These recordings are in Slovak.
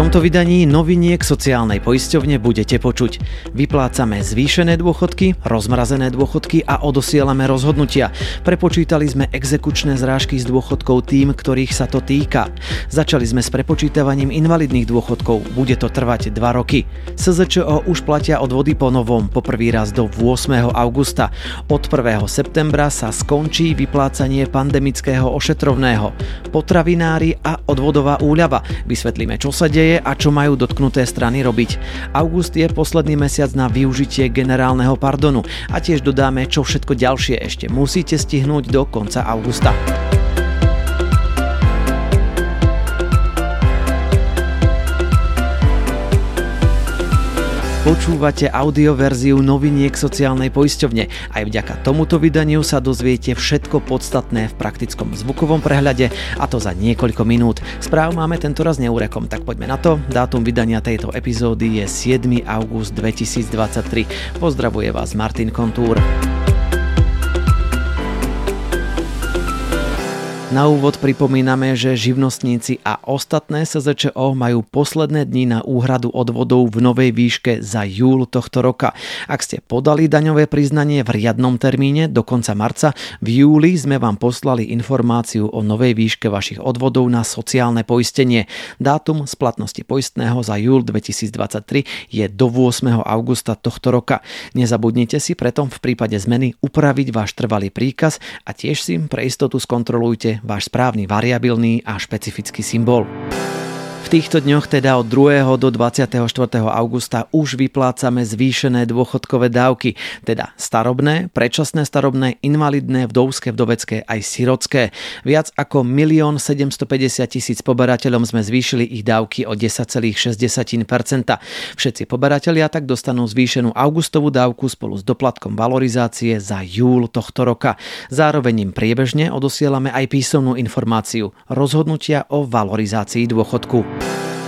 tomto vydaní noviniek sociálnej poisťovne budete počuť. Vyplácame zvýšené dôchodky, rozmrazené dôchodky a odosielame rozhodnutia. Prepočítali sme exekučné zrážky z dôchodkov tým, ktorých sa to týka. Začali sme s prepočítavaním invalidných dôchodkov, bude to trvať 2 roky. SZČO už platia odvody po novom, po prvý raz do 8. augusta. Od 1. septembra sa skončí vyplácanie pandemického ošetrovného. Potravinári a odvodová úľava. Vysvetlíme, čo sa deje deje a čo majú dotknuté strany robiť. August je posledný mesiac na využitie generálneho pardonu a tiež dodáme, čo všetko ďalšie ešte musíte stihnúť do konca augusta. Počúvate audioverziu noviniek sociálnej poisťovne. Aj vďaka tomuto vydaniu sa dozviete všetko podstatné v praktickom zvukovom prehľade a to za niekoľko minút. Správ máme tento raz neurekom, tak poďme na to. Dátum vydania tejto epizódy je 7. august 2023. Pozdravuje vás Martin Kontúr. Na úvod pripomíname, že živnostníci a ostatné SZČO majú posledné dni na úhradu odvodov v novej výške za júl tohto roka. Ak ste podali daňové priznanie v riadnom termíne do konca marca, v júli sme vám poslali informáciu o novej výške vašich odvodov na sociálne poistenie. Dátum splatnosti poistného za júl 2023 je do 8. augusta tohto roka. Nezabudnite si preto v prípade zmeny upraviť váš trvalý príkaz a tiež si pre istotu skontrolujte váš správny variabilný a špecifický symbol týchto dňoch, teda od 2. do 24. augusta, už vyplácame zvýšené dôchodkové dávky, teda starobné, predčasné starobné, invalidné, vdovské, vdovecké aj sirocké. Viac ako 1 750 tisíc poberateľom sme zvýšili ich dávky o 10,6%. Všetci poberatelia tak dostanú zvýšenú augustovú dávku spolu s doplatkom valorizácie za júl tohto roka. Zároveň im priebežne odosielame aj písomnú informáciu rozhodnutia o valorizácii dôchodku. Thank you.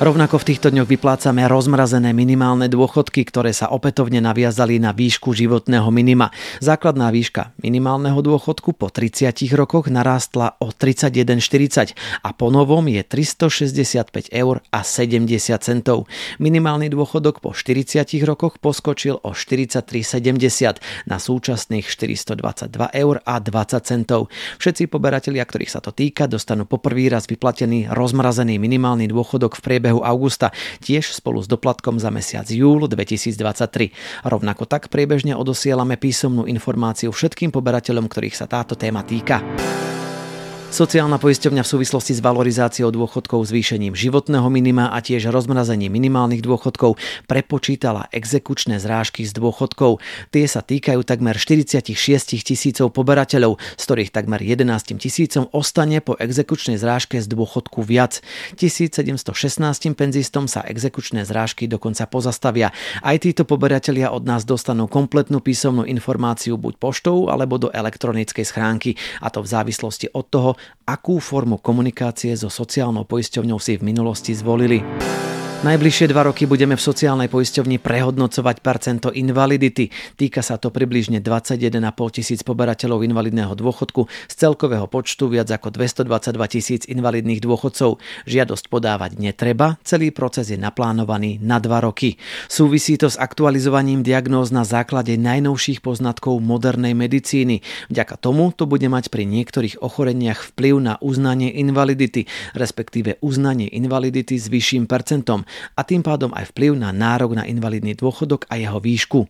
Rovnako v týchto dňoch vyplácame rozmrazené minimálne dôchodky, ktoré sa opätovne naviazali na výšku životného minima. Základná výška minimálneho dôchodku po 30 rokoch narástla o 31,40 a po novom je 365 eur a 70 centov. Minimálny dôchodok po 40 rokoch poskočil o 43,70 na súčasných 422 eur a 20 centov. Všetci poberatelia, ktorých sa to týka, dostanú poprvý raz vyplatený rozmrazený minimálny dôchodok v priebehu priebehu augusta, tiež spolu s doplatkom za mesiac júl 2023. Rovnako tak priebežne odosielame písomnú informáciu všetkým poberateľom, ktorých sa táto téma týka. Sociálna poisťovňa v súvislosti s valorizáciou dôchodkov, zvýšením životného minima a tiež rozmrazením minimálnych dôchodkov prepočítala exekučné zrážky z dôchodkov. Tie sa týkajú takmer 46 tisícov poberateľov, z ktorých takmer 11 tisícom ostane po exekučnej zrážke z dôchodku viac. 1716 penzistom sa exekučné zrážky dokonca pozastavia. Aj títo poberatelia od nás dostanú kompletnú písomnú informáciu buď poštou alebo do elektronickej schránky, a to v závislosti od toho, akú formu komunikácie so sociálnou poisťovňou si v minulosti zvolili. Najbližšie dva roky budeme v sociálnej poisťovni prehodnocovať percento invalidity. Týka sa to približne 21,5 tisíc poberateľov invalidného dôchodku z celkového počtu viac ako 222 tisíc invalidných dôchodcov. Žiadosť podávať netreba, celý proces je naplánovaný na dva roky. Súvisí to s aktualizovaním diagnóz na základe najnovších poznatkov modernej medicíny. Vďaka tomu to bude mať pri niektorých ochoreniach vplyv na uznanie invalidity, respektíve uznanie invalidity s vyšším percentom a tým pádom aj vplyv na nárok na invalidný dôchodok a jeho výšku.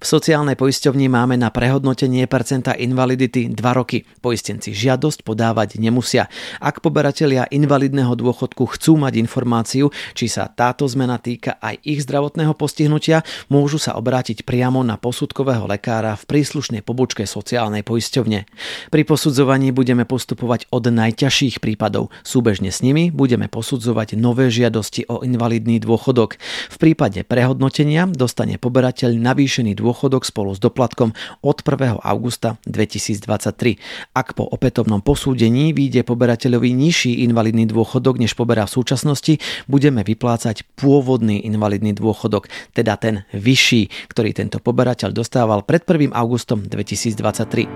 V sociálnej poisťovni máme na prehodnotenie percenta invalidity 2 roky. Poistenci žiadosť podávať nemusia. Ak poberatelia invalidného dôchodku chcú mať informáciu, či sa táto zmena týka aj ich zdravotného postihnutia, môžu sa obrátiť priamo na posudkového lekára v príslušnej pobočke sociálnej poisťovne. Pri posudzovaní budeme postupovať od najťažších prípadov. Súbežne s nimi budeme posudzovať nové žiadosti o invalidný invalidný dôchodok. V prípade prehodnotenia dostane poberateľ navýšený dôchodok spolu s doplatkom od 1. augusta 2023. Ak po opätovnom posúdení vyjde poberateľovi nižší invalidný dôchodok, než poberá v súčasnosti, budeme vyplácať pôvodný invalidný dôchodok, teda ten vyšší, ktorý tento poberateľ dostával pred 1. augustom 2023.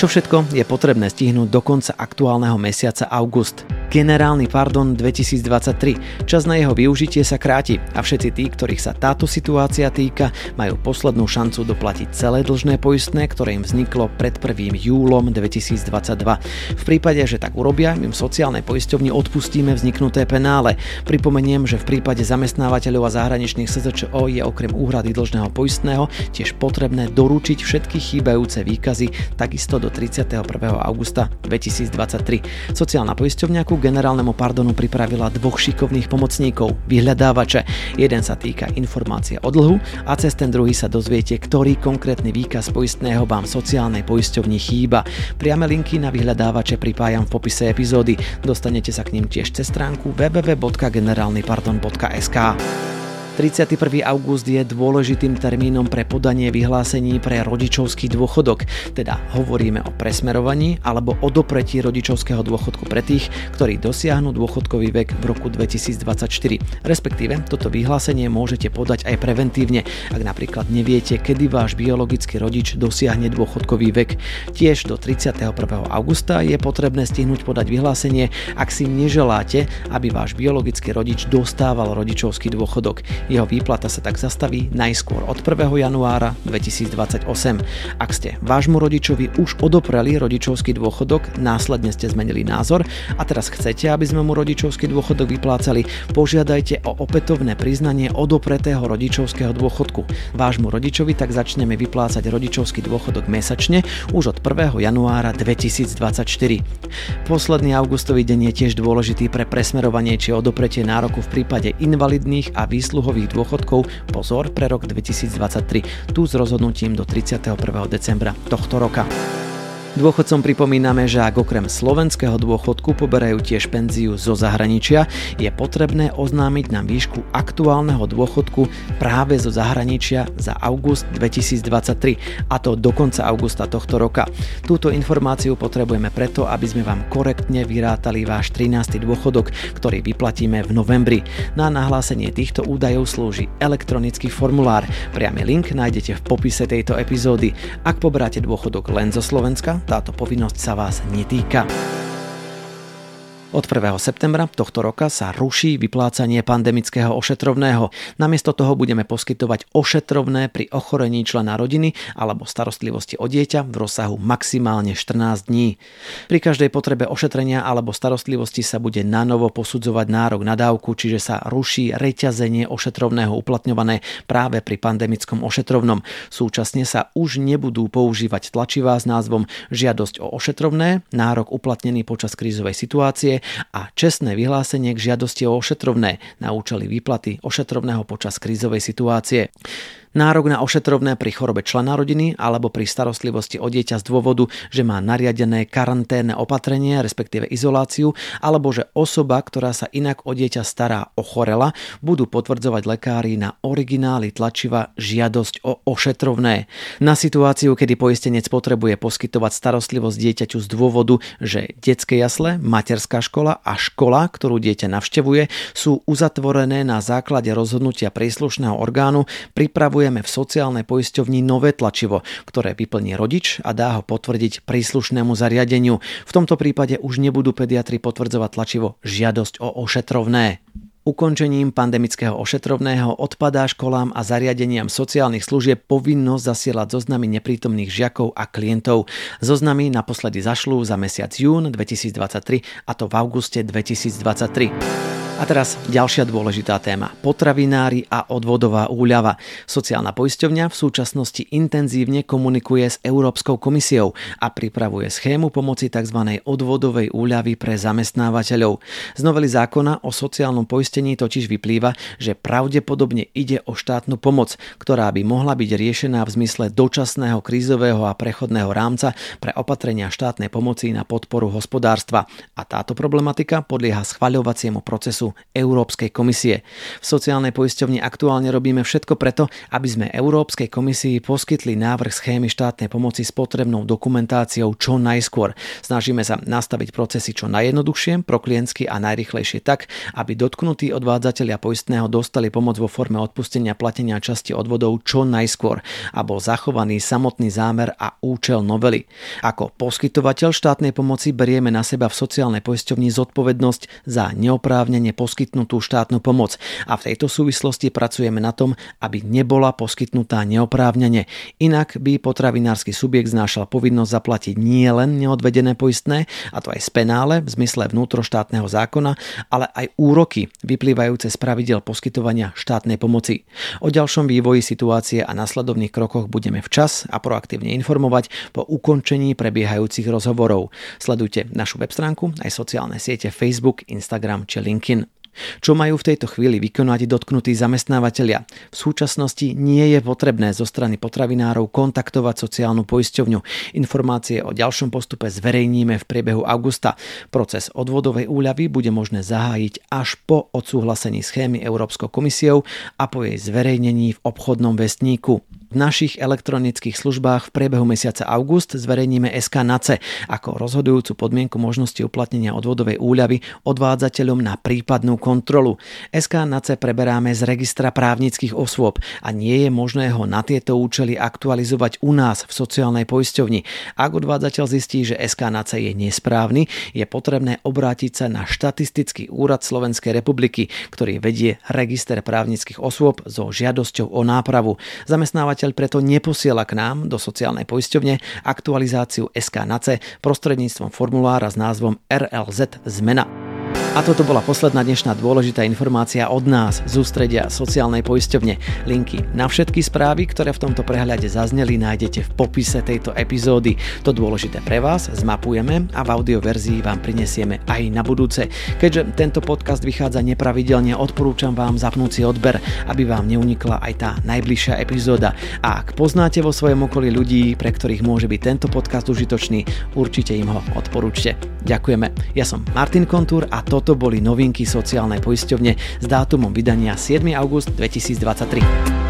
Čo všetko je potrebné stihnúť do konca aktuálneho mesiaca august? Generálny pardon 2023. Čas na jeho využitie sa kráti a všetci tí, ktorých sa táto situácia týka, majú poslednú šancu doplatiť celé dlžné poistné, ktoré im vzniklo pred 1. júlom 2022. V prípade, že tak urobia, im sociálnej poisťovni odpustíme vzniknuté penále. Pripomeniem, že v prípade zamestnávateľov a zahraničných SZČO je okrem úhrady dlžného poistného tiež potrebné doručiť všetky chýbajúce výkazy takisto do 31. augusta 2023. Sociálna poisťovňa ku generálnemu pardonu pripravila dvoch šikovných pomocníkov, vyhľadávače. Jeden sa týka informácie o dlhu a cez ten druhý sa dozviete, ktorý konkrétny výkaz poistného vám sociálnej poisťovni chýba. Priame linky na vyhľadávače pripájam v popise epizódy. Dostanete sa k ním tiež cez stránku www.generalnypardon.sk. 31. august je dôležitým termínom pre podanie vyhlásení pre rodičovský dôchodok, teda hovoríme o presmerovaní alebo o dopretí rodičovského dôchodku pre tých, ktorí dosiahnu dôchodkový vek v roku 2024. Respektíve toto vyhlásenie môžete podať aj preventívne, ak napríklad neviete, kedy váš biologický rodič dosiahne dôchodkový vek. Tiež do 31. augusta je potrebné stihnúť podať vyhlásenie, ak si neželáte, aby váš biologický rodič dostával rodičovský dôchodok. Jeho výplata sa tak zastaví najskôr od 1. januára 2028. Ak ste vášmu rodičovi už odopreli rodičovský dôchodok, následne ste zmenili názor a teraz chcete, aby sme mu rodičovský dôchodok vyplácali, požiadajte o opätovné priznanie odopretého rodičovského dôchodku. Vášmu rodičovi tak začneme vyplácať rodičovský dôchodok mesačne už od 1. januára 2024. Posledný augustový deň je tiež dôležitý pre presmerovanie či odopretie nároku v prípade invalidných a výsluhových dôchodkových dôchodkov, pozor pre rok 2023, tu s rozhodnutím do 31. decembra tohto roka. Dôchodcom pripomíname, že ak okrem slovenského dôchodku poberajú tiež penziu zo zahraničia, je potrebné oznámiť na výšku aktuálneho dôchodku práve zo zahraničia za august 2023, a to do konca augusta tohto roka. Túto informáciu potrebujeme preto, aby sme vám korektne vyrátali váš 13. dôchodok, ktorý vyplatíme v novembri. Na nahlásenie týchto údajov slúži elektronický formulár. Priamy link nájdete v popise tejto epizódy. Ak poberáte dôchodok len zo Slovenska, táto povinnosť sa vás netýka. Od 1. septembra tohto roka sa ruší vyplácanie pandemického ošetrovného. Namiesto toho budeme poskytovať ošetrovné pri ochorení člena rodiny alebo starostlivosti o dieťa v rozsahu maximálne 14 dní. Pri každej potrebe ošetrenia alebo starostlivosti sa bude na novo posudzovať nárok na dávku, čiže sa ruší reťazenie ošetrovného uplatňované práve pri pandemickom ošetrovnom. Súčasne sa už nebudú používať tlačivá s názvom žiadosť o ošetrovné, nárok uplatnený počas krízovej situácie a čestné vyhlásenie k žiadosti o ošetrovné na účely výplaty ošetrovného počas krízovej situácie nárok na ošetrovné pri chorobe člena rodiny alebo pri starostlivosti o dieťa z dôvodu, že má nariadené karanténne opatrenie, respektíve izoláciu, alebo že osoba, ktorá sa inak o dieťa stará, ochorela, budú potvrdzovať lekári na originály tlačiva žiadosť o ošetrovné. Na situáciu, kedy poistenec potrebuje poskytovať starostlivosť dieťaťu z dôvodu, že detské jasle, materská škola a škola, ktorú dieťa navštevuje, sú uzatvorené na základe rozhodnutia príslušného orgánu, pripravuje pripravujeme v sociálnej poisťovni nové tlačivo, ktoré vyplní rodič a dá ho potvrdiť príslušnému zariadeniu. V tomto prípade už nebudú pediatri potvrdzovať tlačivo žiadosť o ošetrovné. Ukončením pandemického ošetrovného odpadá školám a zariadeniam sociálnych služieb povinnosť zasielať zoznamy neprítomných žiakov a klientov. Zoznamy naposledy zašlú za mesiac jún 2023 a to v auguste 2023. A teraz ďalšia dôležitá téma. Potravinári a odvodová úľava. Sociálna poisťovňa v súčasnosti intenzívne komunikuje s Európskou komisiou a pripravuje schému pomoci tzv. odvodovej úľavy pre zamestnávateľov. Z novely zákona o sociálnom poistení totiž vyplýva, že pravdepodobne ide o štátnu pomoc, ktorá by mohla byť riešená v zmysle dočasného krízového a prechodného rámca pre opatrenia štátnej pomoci na podporu hospodárstva. A táto problematika podlieha schvaľovaciemu procesu Európskej komisie. V sociálnej poisťovni aktuálne robíme všetko preto, aby sme Európskej komisii poskytli návrh schémy štátnej pomoci s potrebnou dokumentáciou čo najskôr. Snažíme sa nastaviť procesy čo najjednoduchšie, pro klientsky a najrychlejšie tak, aby dotknutý tí odvádzatelia poistného dostali pomoc vo forme odpustenia platenia časti odvodov čo najskôr a bol zachovaný samotný zámer a účel novely. Ako poskytovateľ štátnej pomoci berieme na seba v sociálnej poisťovni zodpovednosť za neoprávnene poskytnutú štátnu pomoc a v tejto súvislosti pracujeme na tom, aby nebola poskytnutá neoprávnene. Inak by potravinársky subjekt znášal povinnosť zaplatiť nie len neodvedené poistné, a to aj z penále v zmysle vnútroštátneho zákona, ale aj úroky vyplývajúce z pravidel poskytovania štátnej pomoci. O ďalšom vývoji situácie a nasledovných krokoch budeme včas a proaktívne informovať po ukončení prebiehajúcich rozhovorov. Sledujte našu web stránku aj sociálne siete Facebook, Instagram či LinkedIn. Čo majú v tejto chvíli vykonať dotknutí zamestnávateľia? V súčasnosti nie je potrebné zo strany potravinárov kontaktovať sociálnu poisťovňu. Informácie o ďalšom postupe zverejníme v priebehu augusta. Proces odvodovej úľavy bude možné zahájiť až po odsúhlasení schémy Európskou komisiou a po jej zverejnení v obchodnom vestníku. V našich elektronických službách v priebehu mesiaca august zverejníme SK NACE ako rozhodujúcu podmienku možnosti uplatnenia odvodovej úľavy odvádzateľom na prípadnú kontrolu. SK NACE preberáme z registra právnických osôb a nie je možné ho na tieto účely aktualizovať u nás v sociálnej poisťovni. Ak odvádzateľ zistí, že SK NACE je nesprávny, je potrebné obrátiť sa na štatistický úrad Slovenskej republiky, ktorý vedie register právnických osôb so žiadosťou o nápravu. Zamestnávať Zamestnávateľ preto neposiela k nám do sociálnej poisťovne aktualizáciu SK NACE prostredníctvom formulára s názvom RLZ Zmena. A toto bola posledná dnešná dôležitá informácia od nás z ústredia sociálnej poisťovne. Linky na všetky správy, ktoré v tomto prehľade zazneli, nájdete v popise tejto epizódy. To dôležité pre vás zmapujeme a v audioverzii vám prinesieme aj na budúce. Keďže tento podcast vychádza nepravidelne, odporúčam vám zapnúť si odber, aby vám neunikla aj tá najbližšia epizóda. A ak poznáte vo svojom okolí ľudí, pre ktorých môže byť tento podcast užitočný, určite im ho odporúčte. Ďakujeme. Ja som Martin Kontúr a to toto boli novinky sociálnej poisťovne s dátumom vydania 7. august 2023.